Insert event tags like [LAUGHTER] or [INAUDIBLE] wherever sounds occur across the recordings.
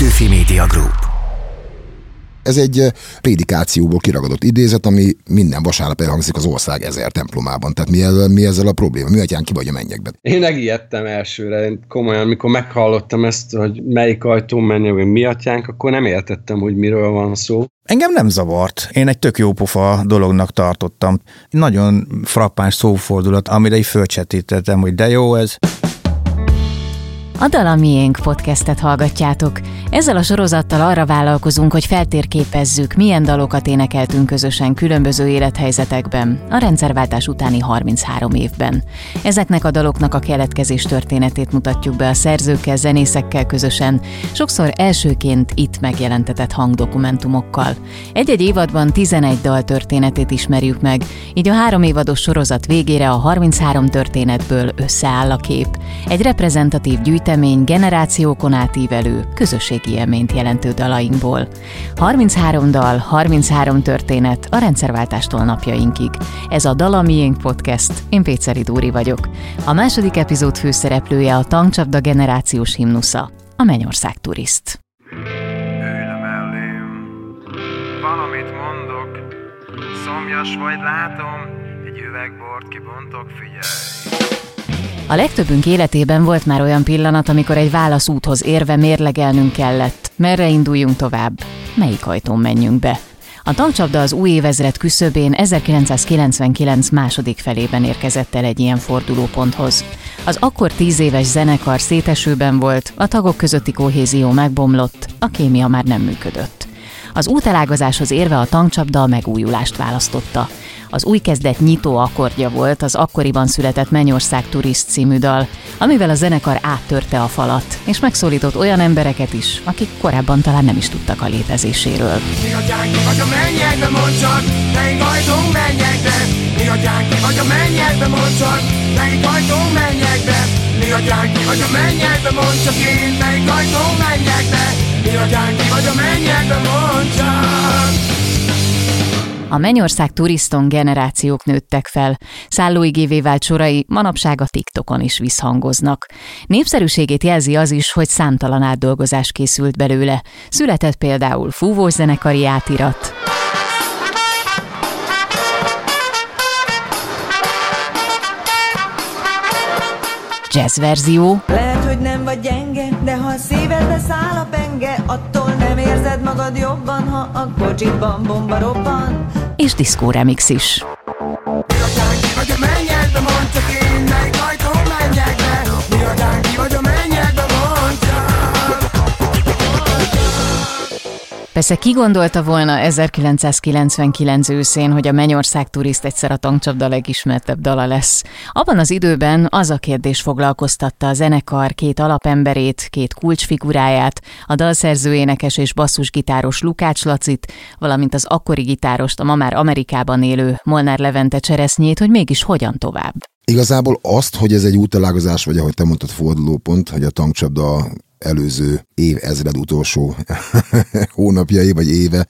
Petőfi Media Group. Ez egy prédikációból kiragadott idézet, ami minden vasárnap elhangzik az ország ezer templomában. Tehát mi ezzel, mi ezzel a probléma? Mi atyán ki vagy a mennyekben? Én megijedtem elsőre, én komolyan, amikor meghallottam ezt, hogy melyik ajtón menjek, hogy mi atyánk, akkor nem értettem, hogy miről van szó. Engem nem zavart. Én egy tök jó pofa dolognak tartottam. Nagyon frappáns szófordulat, amire így fölcsetítettem, hogy de jó ez. A Dala Miénk podcastet hallgatjátok. Ezzel a sorozattal arra vállalkozunk, hogy feltérképezzük, milyen dalokat énekeltünk közösen különböző élethelyzetekben, a rendszerváltás utáni 33 évben. Ezeknek a daloknak a keletkezés történetét mutatjuk be a szerzőkkel, zenészekkel közösen, sokszor elsőként itt megjelentetett hangdokumentumokkal. Egy-egy évadban 11 dal történetét ismerjük meg, így a három évados sorozat végére a 33 történetből összeáll a kép. Egy reprezentatív gyűjtés gyűjtemény generációkon átívelő, közösségi élményt jelentő dalainkból. 33 dal, 33 történet a rendszerváltástól napjainkig. Ez a Dala Miénk Podcast, én Péceri Dúri vagyok. A második epizód főszereplője a Tankcsapda generációs himnusza, a Mennyország turiszt. valamit mondok, szomjas vagy látom, egy üvegbort kibontok, figyelj. A legtöbbünk életében volt már olyan pillanat, amikor egy válaszúthoz érve mérlegelnünk kellett. Merre induljunk tovább? Melyik ajtón menjünk be? A tankcsapda az új évezred küszöbén 1999 második felében érkezett el egy ilyen fordulóponthoz. Az akkor tíz éves zenekar szétesőben volt, a tagok közötti kohézió megbomlott, a kémia már nem működött. Az útelágazáshoz érve a tankcsapda a megújulást választotta. Az új kezdet nyitó akkordja volt az akkoriban született Mennyország Turist című dal, amivel a zenekar áttörte a falat, és megszólított olyan embereket is, akik korábban talán nem is tudtak a létezéséről. Mi a mennyekbe, vagy a mennyekbe, mondd csak, melyik ajtón mennyekbe, mi a mennyekbe, vagy a mennyekbe, mondd csak. A Mennyország turiston generációk nőttek fel, szállóigévé vált sorai manapság a TikTokon is visszhangoznak. Népszerűségét jelzi az is, hogy számtalan átdolgozás készült belőle. Született például fúvós zenekari átirat, jazz verzió. Lehet, hogy nem vagy gyenge, de ha a szívedbe száll a penge, attól nem érzed magad jobban, ha a kocsitban bomba robban. És diszkó remix is. Persze ki gondolta volna 1999 őszén, hogy a Mennyország turiszt egyszer a tankcsapda legismertebb dala lesz. Abban az időben az a kérdés foglalkoztatta a zenekar két alapemberét, két kulcsfiguráját, a dalszerző énekes és basszusgitáros Lukács Lacit, valamint az akkori gitárost, a ma már Amerikában élő Molnár Levente Cseresznyét, hogy mégis hogyan tovább. Igazából azt, hogy ez egy útelágazás, vagy ahogy te mondtad, fordulópont, hogy a tankcsapda előző év ezred utolsó [LAUGHS] hónapjai vagy éve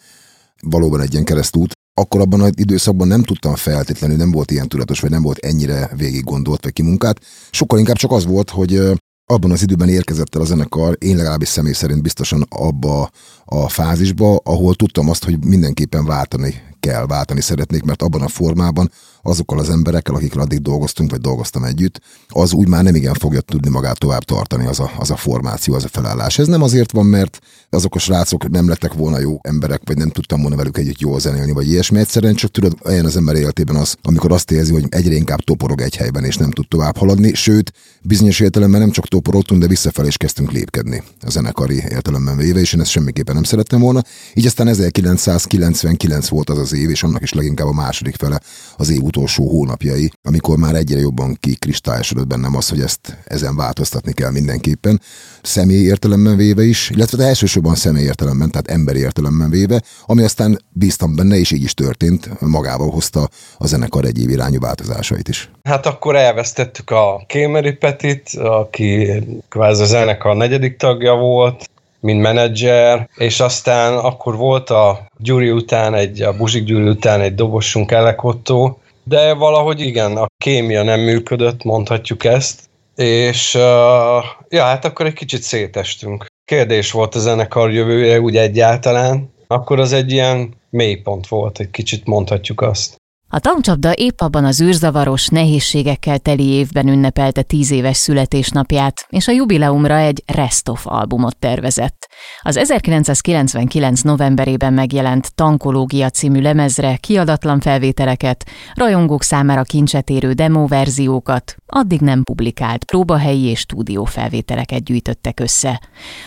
valóban egy ilyen keresztút, akkor abban az időszakban nem tudtam feltétlenül, nem volt ilyen tudatos, vagy nem volt ennyire végig gondolt, vagy kimunkált. Sokkal inkább csak az volt, hogy abban az időben érkezett el a zenekar, én legalábbis személy szerint biztosan abba a fázisba, ahol tudtam azt, hogy mindenképpen váltani kell, váltani szeretnék, mert abban a formában azokkal az emberekkel, akikkel addig dolgoztunk, vagy dolgoztam együtt, az úgy már nem igen fogja tudni magát tovább tartani az a, az a formáció, az a felállás. Ez nem azért van, mert azok a srácok nem lettek volna jó emberek, vagy nem tudtam volna velük együtt jól zenélni, vagy ilyesmi. Egyszerűen csak tudod, olyan az ember életében az, amikor azt érzi, hogy egyre inkább toporog egy helyben, és nem tud tovább haladni, sőt, bizonyos értelemben nem csak toporogtunk, de visszafelé is kezdtünk lépkedni a zenekari értelemben véve, és én ezt semmiképpen nem szerettem volna. Így aztán 1999 volt az az év, és annak is leginkább a második fele az év utolsó hónapjai, amikor már egyre jobban kikristályosodott bennem az, hogy ezt ezen változtatni kell mindenképpen, személy értelemben véve is, illetve de elsősorban személy értelemben, tehát emberi értelemben véve, ami aztán bíztam benne, és így is történt, magával hozta a zenekar egyéb irányú változásait is. Hát akkor elvesztettük a Kémeri Petit, aki kvázi a zenekar negyedik tagja volt, mint menedzser, és aztán akkor volt a Gyuri után, egy, a Buzsik Gyuri után egy dobosunk Elekottó, de valahogy igen, a kémia nem működött, mondhatjuk ezt, és uh, ja, hát akkor egy kicsit szétestünk. kérdés volt a zenekar jövője úgy egyáltalán, akkor az egy ilyen mélypont volt, egy kicsit mondhatjuk azt. A tankcsapda épp abban az űrzavaros, nehézségekkel teli évben ünnepelte tíz éves születésnapját, és a jubileumra egy Rest-of albumot tervezett. Az 1999. novemberében megjelent Tankológia című lemezre kiadatlan felvételeket, rajongók számára kincset érő demóverziókat, addig nem publikált próbahelyi és stúdió felvételeket gyűjtöttek össze.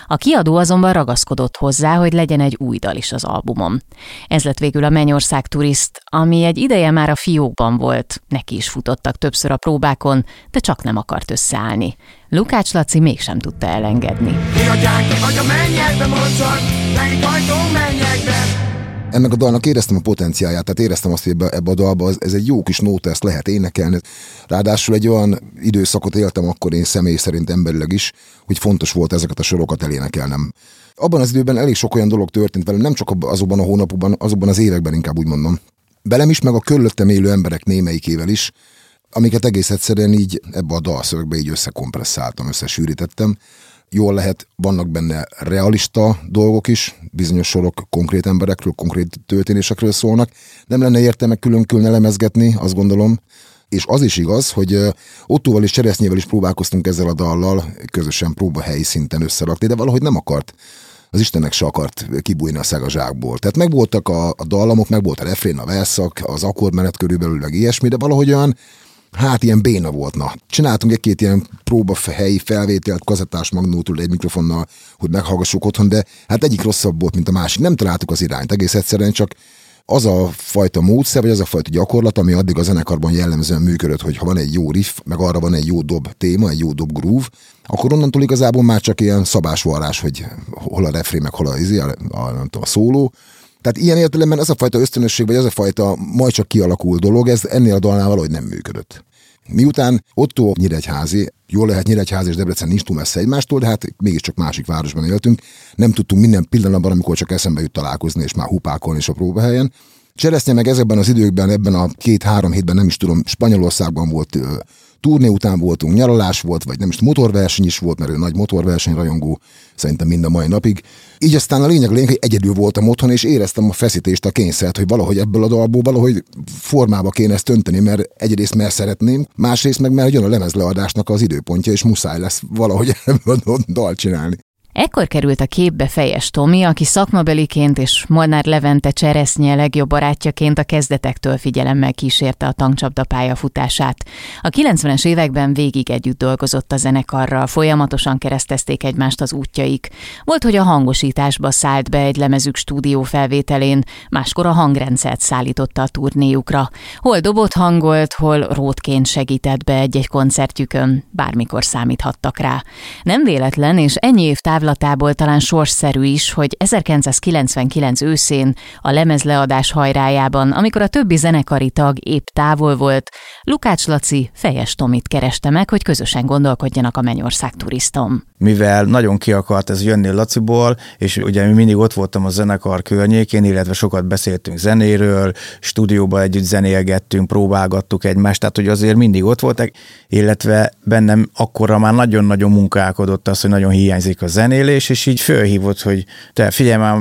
A kiadó azonban ragaszkodott hozzá, hogy legyen egy új dal is az albumon. Ez lett végül a Mennyország Turiszt, ami egy ideje már a fiókban volt, neki is futottak többször a próbákon, de csak nem akart összeállni. Lukács Laci mégsem tudta elengedni. Ennek a dalnak éreztem a potenciáját, tehát éreztem azt, hogy ebbe, ebbe a dalba ez egy jó kis nóta, ezt lehet énekelni. Ráadásul egy olyan időszakot éltem akkor én személy szerint emberileg is, hogy fontos volt ezeket a sorokat elénekelnem. Abban az időben elég sok olyan dolog történt velem, nem csak azokban a hónapokban, azokban az években inkább úgy mondom. Belem is, meg a körülöttem élő emberek némelyikével is, amiket egész egyszerűen így ebbe a dalszövegbe így összekompresszáltam, összesűrítettem. Jól lehet, vannak benne realista dolgok is, bizonyos sorok konkrét emberekről, konkrét történésekről szólnak. Nem lenne értelme külön-külön elemezgetni, azt gondolom, és az is igaz, hogy Ottóval és Cseresznyével is próbálkoztunk ezzel a dallal közösen próbahelyi szinten összerakni, de valahogy nem akart az Istennek se akart kibújni a szeg a zsákból. Tehát megvoltak a, a dallamok, meg volt a refrén, a verszak, az akkordmenet körülbelül, meg ilyesmi, de valahogy olyan hát ilyen béna volt. Na, csináltunk egy-két ilyen próbahelyi felvételt, kazettás magnótól egy mikrofonnal, hogy meghallgassuk otthon, de hát egyik rosszabb volt, mint a másik. Nem találtuk az irányt, egész egyszerűen csak az a fajta módszer, vagy az a fajta gyakorlat, ami addig a zenekarban jellemzően működött, hogy ha van egy jó riff, meg arra van egy jó dob téma, egy jó dob groove, akkor onnantól igazából már csak ilyen szabásvarrás, hogy hol a refrén, meg hol a, izé, a, a, nem tudom, a szóló, tehát ilyen értelemben ez a fajta ösztönösség, vagy ez a fajta majd csak kialakult dolog, ez ennél a dalnál valahogy nem működött. Miután Otto Nyíregyházi, jól lehet Nyíregyházi és Debrecen nincs túl messze egymástól, de hát mégiscsak másik városban éltünk, nem tudtunk minden pillanatban, amikor csak eszembe jut találkozni, és már hupákolni is a próbahelyen. Cseresznye meg ezekben az időkben, ebben a két-három hétben, nem is tudom, Spanyolországban volt turné után voltunk, nyaralás volt, vagy nem is motorverseny is volt, mert ő nagy motorverseny rajongó, szerintem mind a mai napig. Így aztán a lényeg, a lényeg, hogy egyedül voltam otthon, és éreztem a feszítést, a kényszert, hogy valahogy ebből a dalból valahogy formába kéne ezt önteni, mert egyrészt mert szeretném, másrészt meg mert jön a lemezleadásnak az időpontja, és muszáj lesz valahogy [LAUGHS] ebből a dal csinálni. Ekkor került a képbe Fejes Tomi, aki szakmabeliként és Molnár Levente cseresznye legjobb barátjaként a kezdetektől figyelemmel kísérte a tankcsapda pályafutását. A 90-es években végig együtt dolgozott a zenekarral, folyamatosan keresztezték egymást az útjaik. Volt, hogy a hangosításba szállt be egy lemezük stúdió felvételén, máskor a hangrendszert szállította a turnéjukra. Hol dobott hangolt, hol rótként segített be egy-egy koncertjükön, bármikor számíthattak rá. Nem véletlen, és ennyi év távlatából talán sorsszerű is, hogy 1999 őszén a lemezleadás hajrájában, amikor a többi zenekari tag épp távol volt, Lukács Laci Fejes Tomit kereste meg, hogy közösen gondolkodjanak a Mennyország turistom. Mivel nagyon ki akart ez jönni Laciból, és ugye mi mindig ott voltam a zenekar környékén, illetve sokat beszéltünk zenéről, stúdióba együtt zenélgettünk, próbálgattuk egymást, tehát hogy azért mindig ott voltak, illetve bennem akkora már nagyon-nagyon munkálkodott az, hogy nagyon hiányzik a zené, zenélés, és így fölhívott, hogy te figyelj már,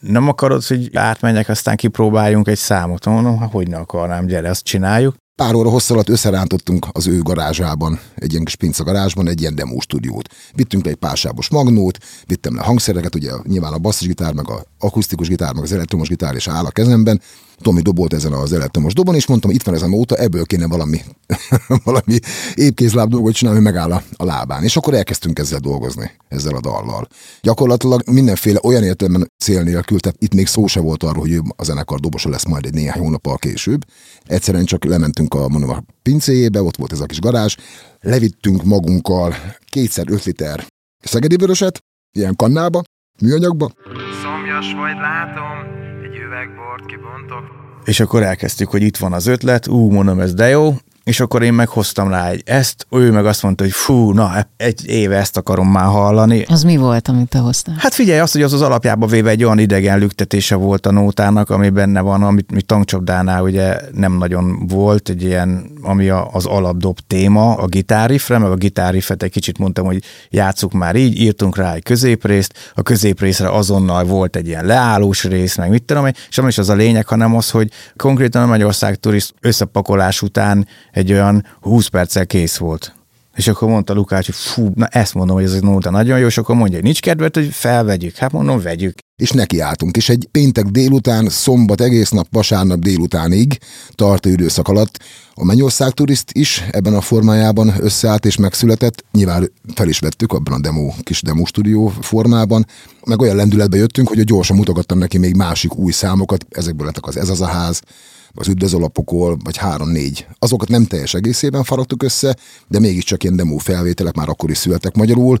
nem akarod, hogy átmenjek, aztán kipróbáljunk egy számot. Mondom, ha hogy ne akarnám, gyere, azt csináljuk. Pár óra hosszal alatt összerántottunk az ő garázsában, egy ilyen kis pinca garázsban, egy ilyen demo stúdiót. Vittünk le egy pársábos magnót, vittem le hangszereket, ugye nyilván a basszusgitár, meg a akusztikus gitár, meg az elektromos gitár is áll a kezemben. Tomi dobolt ezen az elektromos dobon, és mondtam, itt van ez a nóta, ebből kéne valami, [LAUGHS] valami épkézláb dolgot csinálni, hogy megáll a, a lábán. És akkor elkezdtünk ezzel dolgozni, ezzel a dallal. Gyakorlatilag mindenféle olyan értelemben cél nélkül, tehát itt még szó se volt arról, hogy a zenekar dobosa lesz majd egy néhány hónappal később. Egyszerűen csak lementünk a, mondom, a pincéjébe, ott volt ez a kis garázs, levittünk magunkkal kétszer öt liter szegedi vöröset, ilyen kannába, műanyagba. Szomjas vagy látom, üvegbort kibontok. És akkor elkezdtük, hogy itt van az ötlet, ú, mondom, ez de jó, és akkor én meghoztam rá egy ezt, ő meg azt mondta, hogy fú, na, egy éve ezt akarom már hallani. Az mi volt, amit te hoztál? Hát figyelj, azt, hogy az az alapjába véve egy olyan idegen lüktetése volt a nótának, ami benne van, amit mi tankcsapdánál ugye nem nagyon volt, egy ilyen, ami a, az alapdob téma, a gitárifre, meg a gitárifet egy kicsit mondtam, hogy játsszuk már így, írtunk rá egy középrészt, a középrészre azonnal volt egy ilyen leállós rész, meg mit tudom én, és nem is az a lényeg, hanem az, hogy konkrétan a Magyarország turiszt összepakolás után egy olyan 20 perccel kész volt. És akkor mondta Lukács, hogy fú, na ezt mondom, hogy ez egy nóta nagyon jó, és akkor mondja, hogy nincs kedvet, hogy felvegyük. Hát mondom, vegyük. És nekiálltunk, és egy péntek délután, szombat egész nap, vasárnap délutánig tartó időszak alatt a Mennyország turiszt is ebben a formájában összeállt és megszületett. Nyilván fel is vettük abban a demo, kis demo stúdió formában, meg olyan lendületbe jöttünk, hogy gyorsan mutogattam neki még másik új számokat, ezekből lettek az Ez az a ház, az üdvözolapokol, vagy három-négy. Azokat nem teljes egészében faragtuk össze, de mégiscsak ilyen demo felvételek már akkor is születtek magyarul.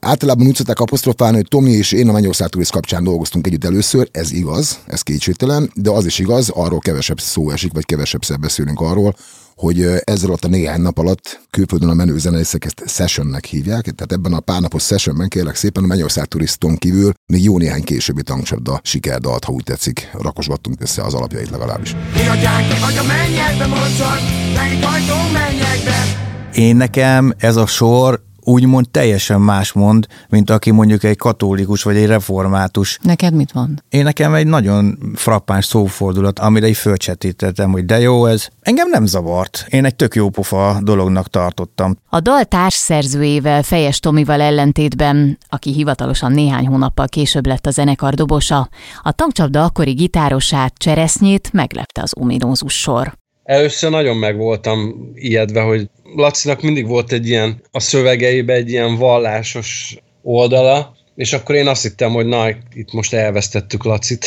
Általában úgy szokták apostrofálni, hogy Tomi és én a Mennyország Turiszt kapcsán dolgoztunk együtt először, ez igaz, ez kétségtelen, de az is igaz, arról kevesebb szó esik, vagy kevesebb beszélünk arról, hogy ezzel alatt a néhány nap alatt külföldön a menő zenészek ezt sessionnek hívják, tehát ebben a pár napos sessionben kérlek szépen a Mennyország turiston kívül még jó néhány későbbi tankcsapda sikerdalt, ha úgy tetszik, rakosgattunk össze az alapjait legalábbis. Mi atyánk, ki vagy a mennyekbe mocsad, melyik ajtó mennyekbe? Én nekem ez a sor úgymond teljesen más mond, mint aki mondjuk egy katolikus vagy egy református. Neked mit van? Én nekem egy nagyon frappáns szófordulat, amire így fölcsetítettem, hogy de jó ez. Engem nem zavart. Én egy tök jó pofa dolognak tartottam. A dal társszerzőjével, Fejes Tomival ellentétben, aki hivatalosan néhány hónappal később lett a zenekar dobosa, a tankcsapda akkori gitárosát, Cseresznyét meglepte az ominózus sor. Először nagyon meg voltam ijedve, hogy Lacinak mindig volt egy ilyen, a szövegeibe egy ilyen vallásos oldala, és akkor én azt hittem, hogy na, itt most elvesztettük Lacit.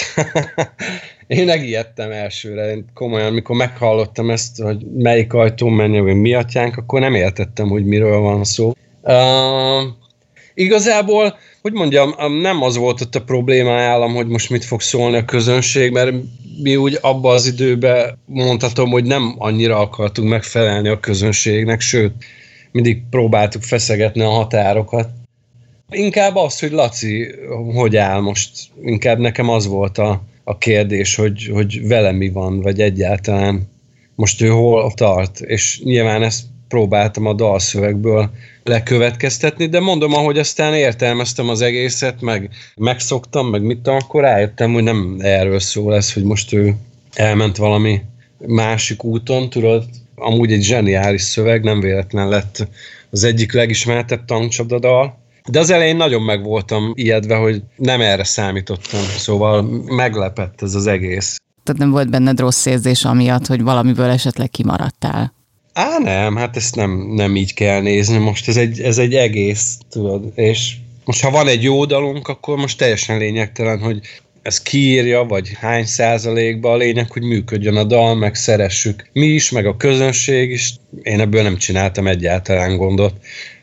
[LAUGHS] én megijedtem elsőre. Én komolyan, amikor meghallottam ezt, hogy melyik ajtón menjen, vagy mi atyánk, akkor nem értettem, hogy miről van szó. Uh, igazából, hogy mondjam, nem az volt ott a probléma állam, hogy most mit fog szólni a közönség, mert mi úgy abban az időben mondhatom, hogy nem annyira akartunk megfelelni a közönségnek, sőt, mindig próbáltuk feszegetni a határokat. Inkább az, hogy Laci hogy áll most, inkább nekem az volt a, a kérdés, hogy, hogy vele mi van, vagy egyáltalán most ő hol tart, és nyilván ezt próbáltam a dalszövegből lekövetkeztetni, de mondom, ahogy aztán értelmeztem az egészet, meg megszoktam, meg mit akkor rájöttem, hogy nem erről szól ez, hogy most ő elment valami másik úton, tudod, amúgy egy zseniális szöveg, nem véletlen lett az egyik legismertebb tankcsapda dal, de az elején nagyon meg voltam ijedve, hogy nem erre számítottam, szóval meglepett ez az egész. Tehát nem volt benned rossz érzés amiatt, hogy valamiből esetleg kimaradtál? Á, nem, hát ezt nem, nem így kell nézni, most ez egy, ez egy egész, tudod, és most ha van egy jó dalunk, akkor most teljesen lényegtelen, hogy ez kiírja, vagy hány százalékban a lényeg, hogy működjön a dal, meg szeressük mi is, meg a közönség is. Én ebből nem csináltam egyáltalán gondot.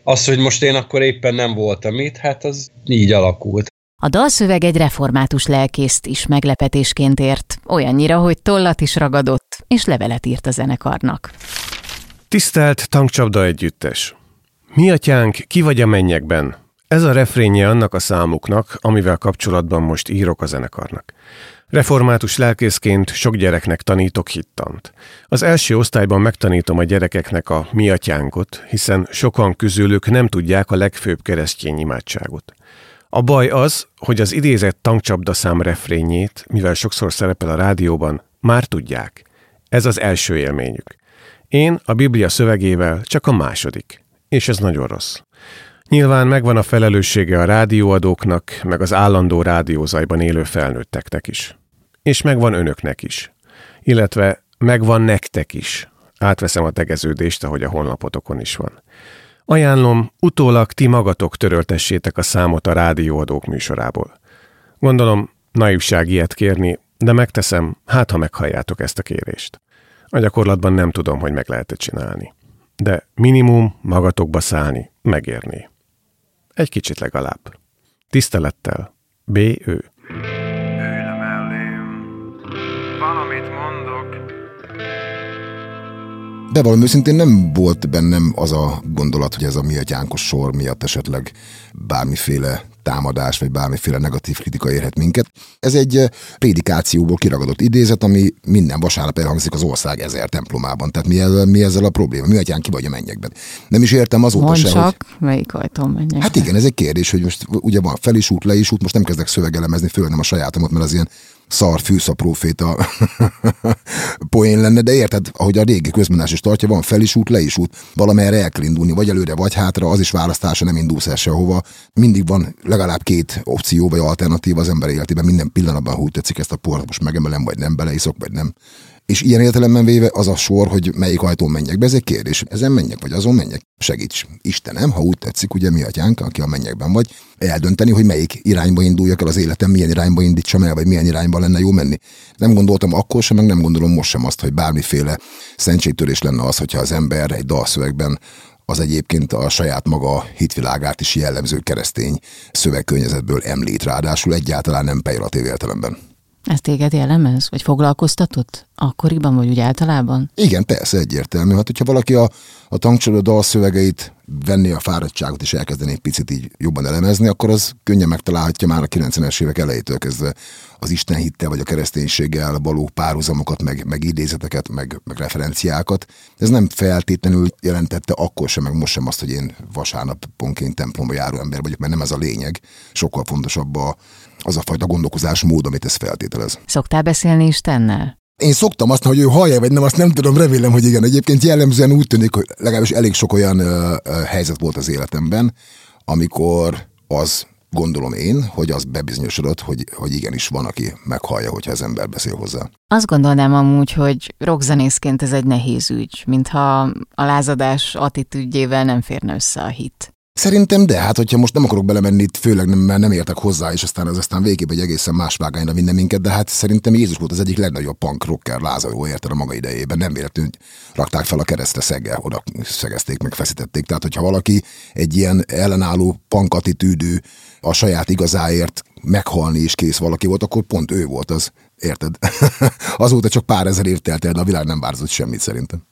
Az, hogy most én akkor éppen nem voltam itt, hát az így alakult. A dalszöveg egy református lelkészt is meglepetésként ért, olyannyira, hogy tollat is ragadott, és levelet írt a zenekarnak. Tisztelt Tankcsapda Együttes! Mi atyánk, ki vagy a mennyekben? Ez a refrénje annak a számuknak, amivel kapcsolatban most írok a zenekarnak. Református lelkészként sok gyereknek tanítok hittant. Az első osztályban megtanítom a gyerekeknek a mi atyánkot, hiszen sokan közülük nem tudják a legfőbb keresztény imádságot. A baj az, hogy az idézett tankcsapda szám refrénjét, mivel sokszor szerepel a rádióban, már tudják. Ez az első élményük. Én a Biblia szövegével csak a második, és ez nagyon rossz. Nyilván megvan a felelőssége a rádióadóknak, meg az állandó rádiózajban élő felnőtteknek is. És megvan önöknek is. Illetve megvan nektek is. Átveszem a tegeződést, ahogy a honlapotokon is van. Ajánlom, utólag ti magatok töröltessétek a számot a rádióadók műsorából. Gondolom, naivság ilyet kérni, de megteszem, hát ha meghalljátok ezt a kérést. A gyakorlatban nem tudom, hogy meg lehet -e csinálni. De minimum magatokba szállni megérni. Egy kicsit legalább. Tisztelettel. B. Ő. Ülj mellém, valamit mondok. bevallom őszintén nem volt bennem az a gondolat, hogy ez a mi atyánkos sor miatt esetleg bármiféle támadás, vagy bármiféle negatív kritika érhet minket. Ez egy eh, prédikációból kiragadott idézet, ami minden vasárnap elhangzik az ország ezer templomában. Tehát mi ezzel, mi ezzel a probléma? Mi atyán ki vagy a mennyekben? Nem is értem azóta Mondd se, csak, hogy... melyik ajtón menjek. Hát igen, ez egy kérdés, hogy most ugye van fel is út, le is út, most nem kezdek szövegelemezni, főleg nem a sajátomat, mert az ilyen szar fűszapróféta [LAUGHS] poén lenne, de érted, ahogy a régi közmondás is tartja, van fel is út, le is út, valamerre el kell indulni, vagy előre, vagy hátra, az is választása, nem indulsz el sehova. Mindig van legalább két opció, vagy alternatíva az ember életében, minden pillanatban, hogy tetszik ezt a port, most megemelem, vagy nem, beleiszok, vagy nem. És ilyen értelemben véve az a sor, hogy melyik ajtón menjek be, ez egy kérdés. Ezen menjek, vagy azon menjek? Segíts, Istenem, ha úgy tetszik, ugye mi atyánk, aki a mennyekben vagy, eldönteni, hogy melyik irányba induljak el az életem, milyen irányba indítsam el, vagy milyen irányba lenne jó menni. Nem gondoltam akkor sem, meg nem gondolom most sem azt, hogy bármiféle szentségtörés lenne az, hogyha az ember egy dalszövegben az egyébként a saját maga hitvilágát is jellemző keresztény szövegkörnyezetből említ, ráadásul egyáltalán nem pejoratív értelemben. Ez téged jellemez? Vagy foglalkoztatott? Akkoriban vagy úgy általában? Igen, persze, egyértelmű. Hát, hogyha valaki a, a tankcsoló dalszövegeit venni a fáradtságot és elkezdeni egy picit így jobban elemezni, akkor az könnyen megtalálhatja már a 90-es évek elejétől kezdve az Isten hittel vagy a kereszténységgel való párhuzamokat, meg, meg idézeteket, meg, meg referenciákat. Ez nem feltétlenül jelentette akkor sem, meg most sem azt, hogy én vasárnaponként templomba járó ember vagyok, mert nem ez a lényeg. Sokkal fontosabb a, az a fajta gondolkozás mód, amit ez feltételez. Szoktál beszélni Istennel? Én szoktam azt, hogy ő hallja, vagy nem, azt nem tudom, remélem, hogy igen. Egyébként jellemzően úgy tűnik, hogy legalábbis elég sok olyan ö, ö, helyzet volt az életemben, amikor az gondolom én, hogy az bebizonyosodott, hogy, hogy igenis van, aki meghallja, hogyha az ember beszél hozzá. Azt gondolnám amúgy, hogy rockzenészként ez egy nehéz ügy, mintha a lázadás attitűdjével nem férne össze a hit. Szerintem de, hát hogyha most nem akarok belemenni itt, főleg nem, mert nem értek hozzá, és aztán az aztán végképp egy egészen más vágányra vinne minket, de hát szerintem Jézus volt az egyik legnagyobb punk rocker lázadó érted a maga idejében. Nem véletlenül rakták fel a keresztre szeggel, oda szegezték, meg feszítették. Tehát, hogyha valaki egy ilyen ellenálló punk attitűdű, a saját igazáért meghalni is kész valaki volt, akkor pont ő volt az. Érted? [LAUGHS] Azóta csak pár ezer év el, de a világ nem változott semmit szerintem.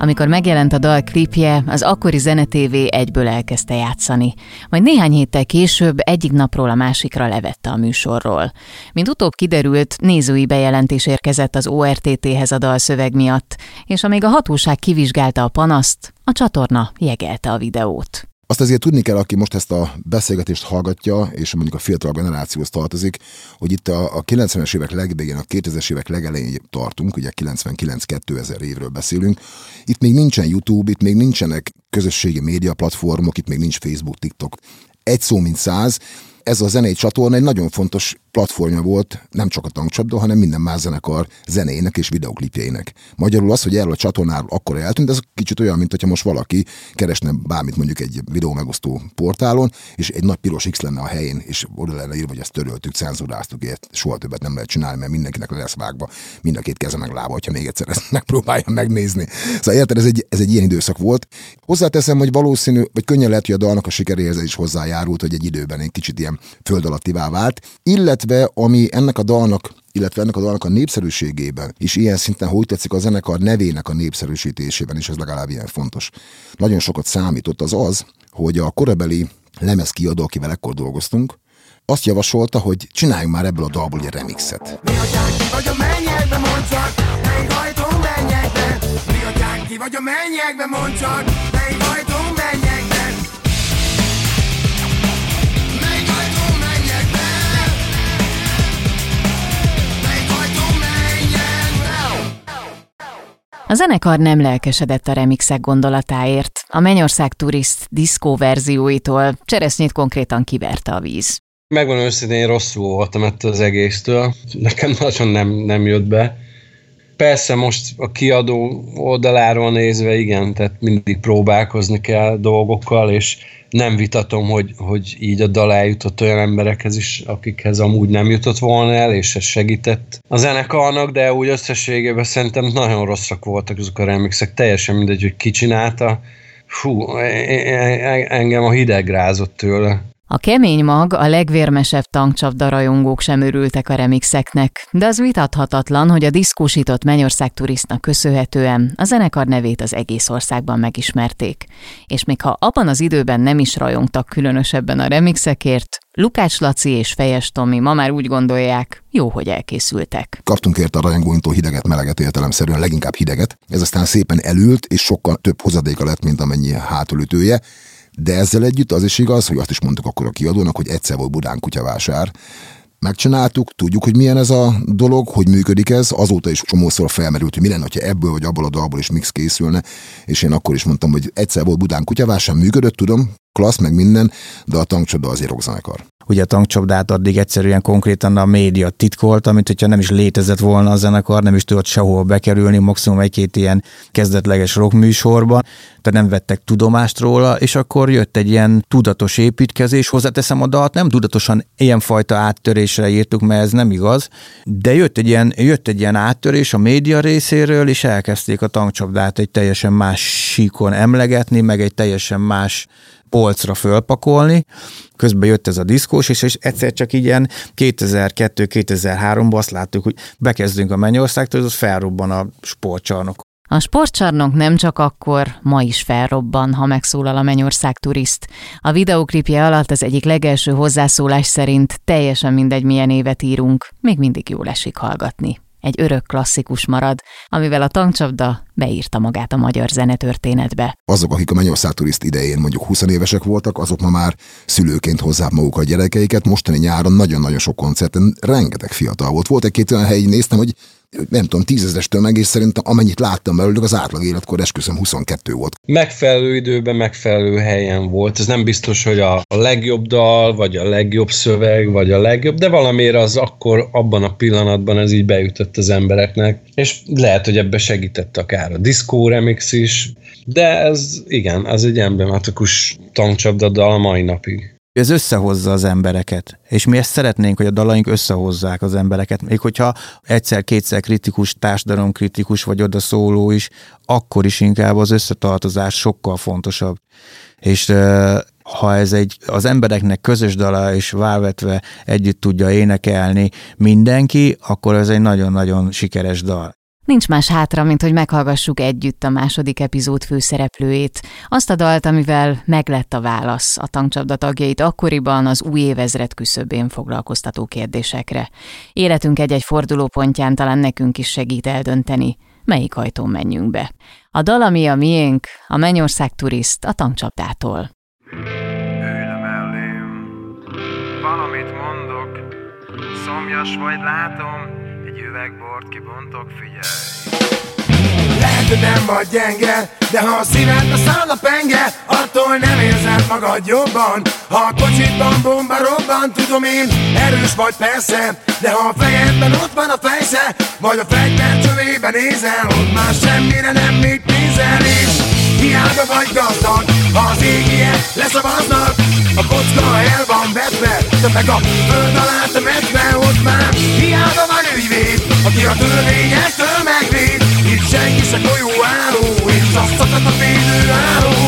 Amikor megjelent a dal klipje, az akkori Zene TV egyből elkezdte játszani. Majd néhány héttel később egyik napról a másikra levette a műsorról. Mint utóbb kiderült, nézői bejelentés érkezett az ORTT-hez a dalszöveg miatt, és amíg a hatóság kivizsgálta a panaszt, a csatorna jegelte a videót. Azt azért tudni kell, aki most ezt a beszélgetést hallgatja, és mondjuk a fiatal generációhoz tartozik, hogy itt a, a 90-es évek legvégén, a 2000-es évek legelején tartunk, ugye 99-2000 évről beszélünk. Itt még nincsen YouTube, itt még nincsenek közösségi média platformok, itt még nincs Facebook, TikTok. Egy szó, mint száz. Ez a zenei csatorna egy nagyon fontos platformja volt nem csak a tankcsapda, hanem minden más zenekar zenének és videoklipjeinek. Magyarul az, hogy erről a csatornáról akkor eltűnt, ez kicsit olyan, mint hogyha most valaki keresne bármit mondjuk egy videó megosztó portálon, és egy nagy piros X lenne a helyén, és oda lenne írva, hogy ezt töröltük, cenzuráztuk, ilyet soha többet nem lehet csinálni, mert mindenkinek le lesz vágva mind a két keze meg lába, hogyha még egyszer ezt [LAUGHS] megpróbálja megnézni. Szóval érted, ez egy, ez egy ilyen időszak volt. Hozzáteszem, hogy valószínű, vagy könnyen lehet, hogy a dalnak a sikeréhez is hozzájárult, hogy egy időben egy kicsit ilyen föld alattivá vált, illetve illetve ami ennek a dalnak illetve ennek a dalnak a népszerűségében is ilyen szinten, hogy tetszik a zenekar nevének a népszerűsítésében is, ez legalább ilyen fontos. Nagyon sokat számított az az, hogy a korabeli lemez kiadó, akivel ekkor dolgoztunk, azt javasolta, hogy csináljunk már ebből a dalból egy remixet. Mi atyánk ki vagy a mennyekbe, mondd csak, ajtón mennyekbe? Mi atyánk ki vagy a mennyekbe, mondd csak, A zenekar nem lelkesedett a remixek gondolatáért. A Mennyország Turist diszkó verzióitól cseresznyét konkrétan kiverte a víz. Megvan őszintén, én rosszul voltam ettől az egésztől. Nekem nagyon nem, nem jött be. Persze most a kiadó oldaláról nézve igen, tehát mindig próbálkozni kell dolgokkal, és nem vitatom, hogy, hogy így a dal eljutott olyan emberekhez is, akikhez amúgy nem jutott volna el, és ez segített a zenekarnak, de úgy összességében szerintem nagyon rosszak voltak azok a remixek, teljesen mindegy, hogy ki csinálta. Fú, e- e- e- engem a hideg rázott tőle. A kemény mag, a legvérmesebb tankcsapda rajongók sem örültek a remixeknek, de az vitathatatlan, hogy a diszkósított Mennyország turistnak köszönhetően a zenekar nevét az egész országban megismerték. És még ha abban az időben nem is rajongtak különösebben a remixekért, Lukács Laci és Fejes Tomi ma már úgy gondolják, jó, hogy elkészültek. Kaptunk érte a rajongóinktól hideget, meleget értelemszerűen, leginkább hideget. Ez aztán szépen elült, és sokkal több hozadéka lett, mint amennyi hátulütője. De ezzel együtt az is igaz, hogy azt is mondtuk akkor a kiadónak, hogy egyszer volt Budán kutyavásár, megcsináltuk, tudjuk, hogy milyen ez a dolog, hogy működik ez, azóta is csomószor felmerült, hogy mi lenne, ha ebből vagy abból a dalból is mix készülne, és én akkor is mondtam, hogy egyszer volt Budán kutyavásár, működött, tudom, klassz, meg minden, de a tankcsoda azért rockzenekar. Ugye a tankcsapdát addig egyszerűen konkrétan a média titkolta, mint hogyha nem is létezett volna a zenekar, nem is tudott sehol bekerülni, maximum egy-két ilyen kezdetleges rockműsorban, tehát nem vettek tudomást róla, és akkor jött egy ilyen tudatos építkezés, hozzáteszem a dalt, nem tudatosan ilyenfajta áttörésre írtuk, mert ez nem igaz, de jött egy ilyen, jött egy ilyen áttörés a média részéről, és elkezdték a tankcsapdát egy teljesen más síkon emlegetni, meg egy teljesen más polcra fölpakolni, közben jött ez a diszkós, és, és egyszer csak ilyen 2002-2003-ban azt láttuk, hogy bekezdünk a Mennyországtól, az felrobban a sportcsarnok. A sportcsarnok nem csak akkor, ma is felrobban, ha megszólal a Mennyország turiszt. A videoklipje alatt az egyik legelső hozzászólás szerint teljesen mindegy, milyen évet írunk, még mindig jól esik hallgatni egy örök klasszikus marad, amivel a tankcsapda beírta magát a magyar zenetörténetbe. Azok, akik a Mennyország turiszt idején mondjuk 20 évesek voltak, azok ma már szülőként hozzák maguk a gyerekeiket. Mostani nyáron nagyon-nagyon sok koncerten rengeteg fiatal volt. Volt egy-két olyan hely, néztem, hogy nem tudom, tízezres tömeg, és szerintem amennyit láttam belőlük, az átlag életkor esküszöm 22 volt. Megfelelő időben, megfelelő helyen volt. Ez nem biztos, hogy a, legjobb dal, vagy a legjobb szöveg, vagy a legjobb, de valamiért az akkor, abban a pillanatban ez így beütött az embereknek, és lehet, hogy ebbe segített akár a disco remix is, de ez igen, ez egy emblematikus tankcsapda dal a mai napig ez összehozza az embereket. És mi ezt szeretnénk, hogy a dalaink összehozzák az embereket. Még hogyha egyszer-kétszer kritikus, társadalomkritikus vagy oda szóló is, akkor is inkább az összetartozás sokkal fontosabb. És ha ez egy az embereknek közös dala és válvetve együtt tudja énekelni mindenki, akkor ez egy nagyon-nagyon sikeres dal. Nincs más hátra, mint hogy meghallgassuk együtt a második epizód főszereplőjét, azt a dalt, amivel meglett a válasz a tankcsapda tagjait akkoriban az új évezred küszöbén foglalkoztató kérdésekre. Életünk egy-egy fordulópontján talán nekünk is segít eldönteni, melyik ajtón menjünk be. A dal, ami a miénk, a Mennyország turiszt a tankcsapdától. Valamit mondok, szomjas vagy látom, üvegbort kibontok, figyelj. Lehet, hogy nem vagy gyenge De ha a szíved a száll a penge Attól nem érzed magad jobban. Ha a kocsitban bomba robban Tudom én, erős vagy persze De ha a fejedben ott van a fejsze Vagy a fegyver csövében nézel Ott már semmire nem még nézel És hiába vagy gazdag Ha az égiek leszavaznak A kocka el van vetve Te meg a föld alá temetve Ott már hiába ügyvéd Aki a törvényektől megvéd Itt senki se golyó álló És azt szakad a védő álló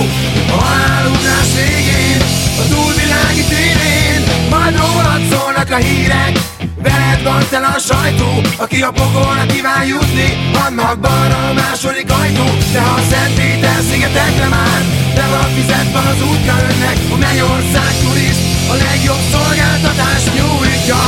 A haláludás végén A túlvilági tévén. Majd rólad szólnak a hírek Veled van tele a sajtó. Aki a pokolra kíván jutni Annak balra a második ajtó. De ha a Szent Péter szigetekre már De van fizetve az útja önnek A Mennyország turiszt A legjobb szolgáltatás nyújtja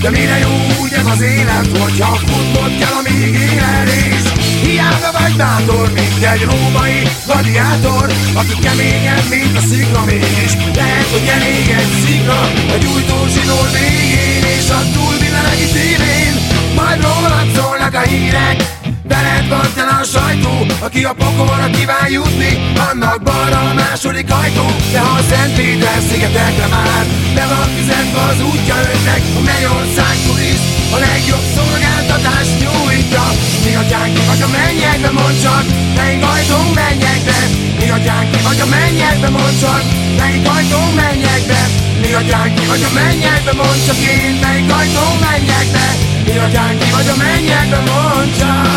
De mire jó úgy ez az élet Hogyha futnod kell, amíg éled És hiába vagy bátor Mint egy római gladiátor Aki keményebb, mint a szikla Mégis. Lehet, hogy elég egy szikla A gyújtó zsinór végén És a túlvilági tévén Majd rólad szólnak a hírek Veled van a sajtó Aki a pokolra kíván jutni Annak balra a második ajtó. De ha a Szent Péter szigetekre már Be van fizetve az útja önnek A Mennyország turiszt A legjobb szolgáltatás nyújtja. Mi atyánk ki vagy a mennyekbe mond csak Melyik ajtón menjek be Mi atyánk ki vagy a mennyekbe mond csak Melyik ajtón menjek be Mi atyán ki vagy a mennyekbe, mondd csak én Melyik ajtón menjek be Mi atyán ki vagy a mennyekbe, mondd csak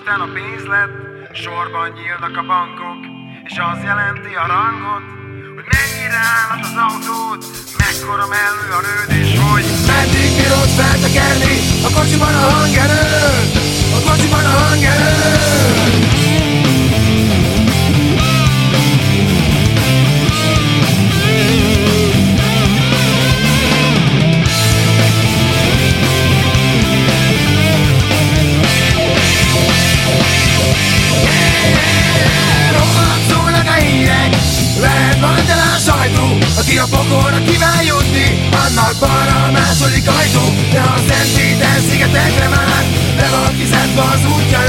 Isten a pénz lett, sorban nyílnak a bankok, és az jelenti a rangot, hogy mennyire állat az autót, mekkora mellő a rőd, és hogy. Meddig bírod feltekerni? A kocsiban a hangerőt A kocsiban a hangerőt Rólad szólnak a hírek Veled van tele a sajtó a pokolra kíván jutni Annak balra a második ajtó a Szent Péter szigetekre már Le van fizetve az útja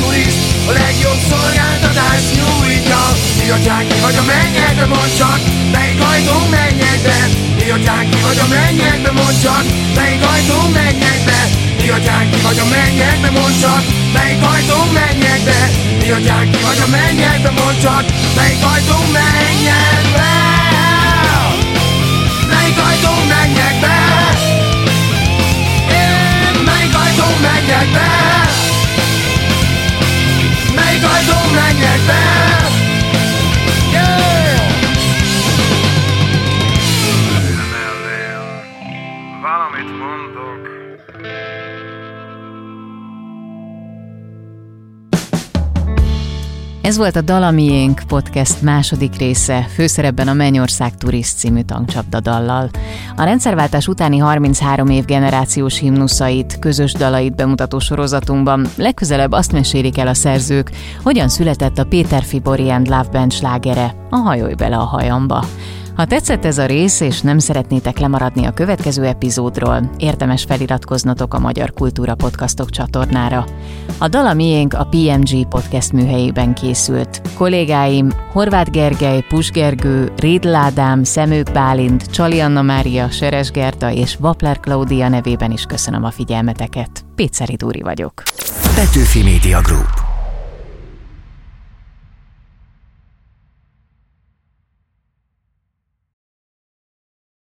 turist A legjobb szolgáltatás nyújtja Mi atyánk ki vagy a mennyekbe mondd csak Melyik ajtón menjek be Mi atyánk ki vagy a mennyekbe mondd csak Melyik ajtón menjek be Mi atyánk ki vagy a mennyekbe mondd csak Melyik ajtón menjek be Mi atyánk ki vagy a mennyekbe mondd csak Melyik ajtón menjek be Melyik ajtón menjek be Én melyik ajtón menjek be Melyik ajtón menjek Ez volt a Dalamiénk podcast második része, főszerepben a Mennyország Turist című tankcsapda dallal. A rendszerváltás utáni 33 év generációs himnuszait, közös dalait bemutató sorozatunkban legközelebb azt mesélik el a szerzők, hogyan született a Péter Fibori and Love Band slágere, a Hajolj bele a hajamba. Ha tetszett ez a rész, és nem szeretnétek lemaradni a következő epizódról, érdemes feliratkoznatok a Magyar Kultúra Podcastok csatornára. A Dala Miénk a PMG podcast műhelyében készült. Kollégáim Horváth Gergely, Pus Gergő, Rédl Ádám, Szemők Bálint, Csali Anna Mária, Seres Gerta és Vapler Klaudia nevében is köszönöm a figyelmeteket. Péceri Dúri vagyok. Petőfi Media Group